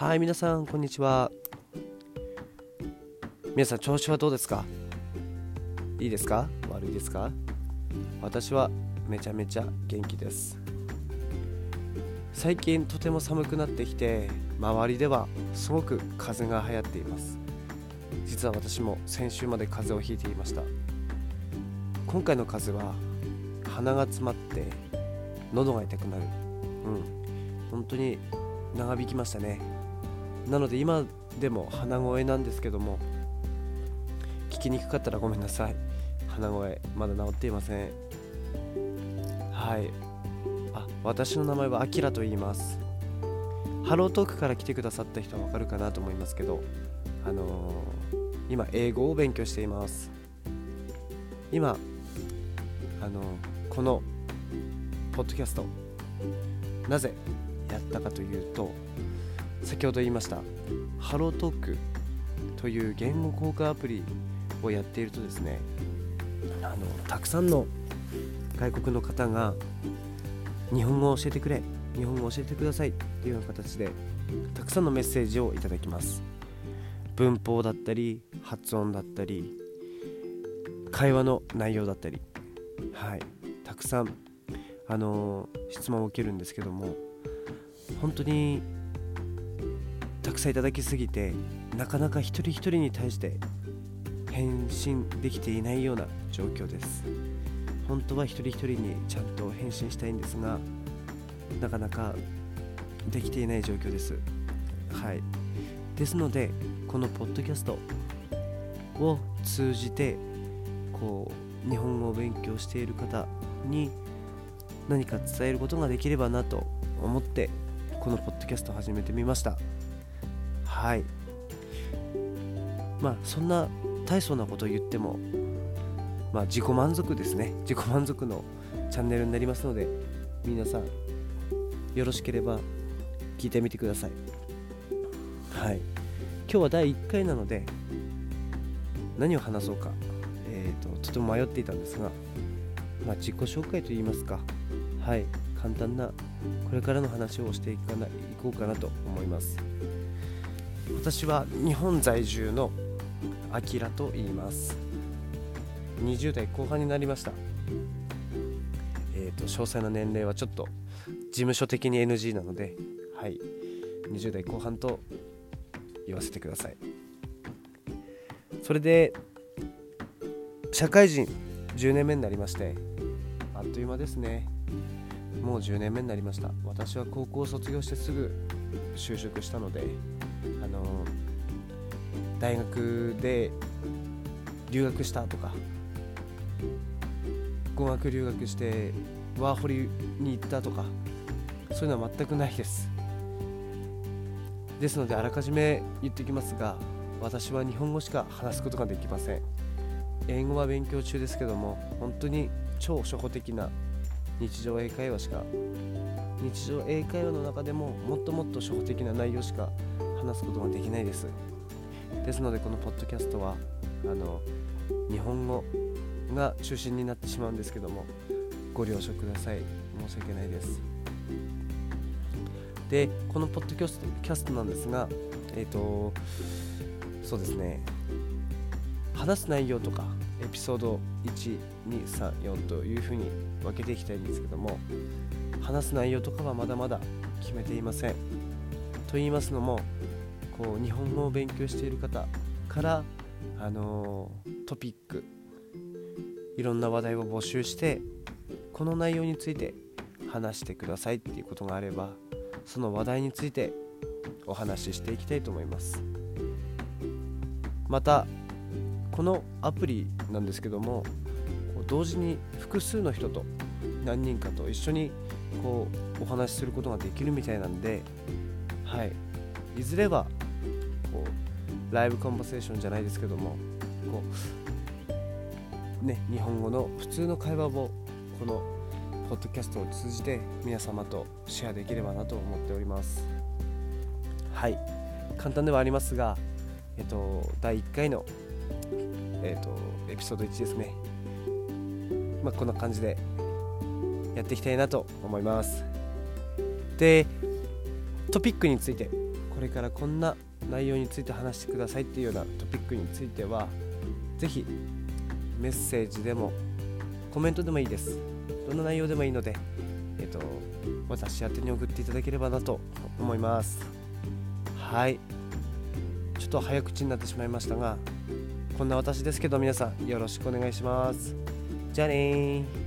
はい皆さんこんにちは。皆さん調子はどうですか？いいですか？悪いですか？私はめちゃめちゃ元気です。最近とても寒くなってきて周りではすごく風が流行っています。実は私も先週まで風邪をひいていました。今回の風は鼻が詰まって喉が痛くなる。うん。本当に長引きましたね。なので今でも鼻声なんですけども聞きにくかったらごめんなさい。鼻声まだ治っていません。はい。あ私の名前はアキラと言います。ハロートークから来てくださった人はわかるかなと思いますけどあのー、今英語を勉強しています。今あのー、このポッドキャストなぜやったかというと先ほど言いましたハロートークという言語交換アプリをやっているとですねあのたくさんの外国の方が日本語を教えてくれ日本語を教えてくださいっていうような形でたくさんのメッセージをいただきます。文法だったり発音だったり会話の内容だったりはいたくさんあの質問を受けるんですけども本当にくさんいただきすぎてなかなか一人一人に対して返信できていないような状況です。本当は一人一人にちゃんと返信したいんですがなかなかできていない状況です。はい。ですのでこのポッドキャストを通じてこう日本語を勉強している方に何か伝えることができればなと思ってこのポッドキャストを始めてみました。はい。まあそんな大層なことを言ってもまあ自己満足ですね。自己満足のチャンネルになりますので皆さんよろしければ聞いてみてください。はい。今日は第1回なので何を話そうか、えーと、とても迷っていたんですが、まあ、自己紹介といいますかはい。簡単なこれからの話をしていかないこうかなと思います。私は日本在住のアキラと言います。20代後半になりました。えっ、ー、と詳細な年齢はちょっと事務所的に NG なのではい。20代後半と言わせてください。それで社会人10年目になりましてあっという間ですね。もう10年目になりました。私は高校を卒業してすぐ就職したのであの大学で留学したとか語学留学してワーホリに行ったとかそういうのは全くないです。ですのであらかじめ言っておきますが私は日本語しか話すことができません。英語は勉強中ですけども本当に超初歩的な日常英会話しか日常英会話の中でももっともっと初歩的な内容しか話すことができないです。ですのでこのポッドキャストはあの日本語が中心になってしまうんですけどもご了承ください。申し訳ないです。でこのポッドキャストキャストなんですがえっ、ー、とそうですね。話す内容とかエピソード1234というふうに分けていきたいんですけども話す内容とかはまだまだ決めていません。と言いますのもこう日本語を勉強している方からあのー、トピックいろんな話題を募集してこの内容について話してくださいっていうことがあればその話題についてお話ししていきたいと思います。またこのアプリなんですけども同時に複数の人と何人かと一緒にこうお話しすることができるみたいなんで、はい、いずれはこうライブコンバセーションじゃないですけどもこう、ね、日本語の普通の会話をこのポッドキャストを通じて皆様とシェアできればなと思っております。はい。簡単ではありますが、えっと、第1回の、えっと、エピソード1ですね。まあ、こんな感じでやっていきたいなと思います。でトピックについてこれからこんな内容について話してくださいっていうようなトピックについてはぜひメッセージでもコメントでもいいです。どんな内容でもいいのでえっ、と私宛に送っていただければなと思います。はい。ちょっと早口になってしまいましたがこんな私ですけど皆さんよろしくお願いします。じゃあねー。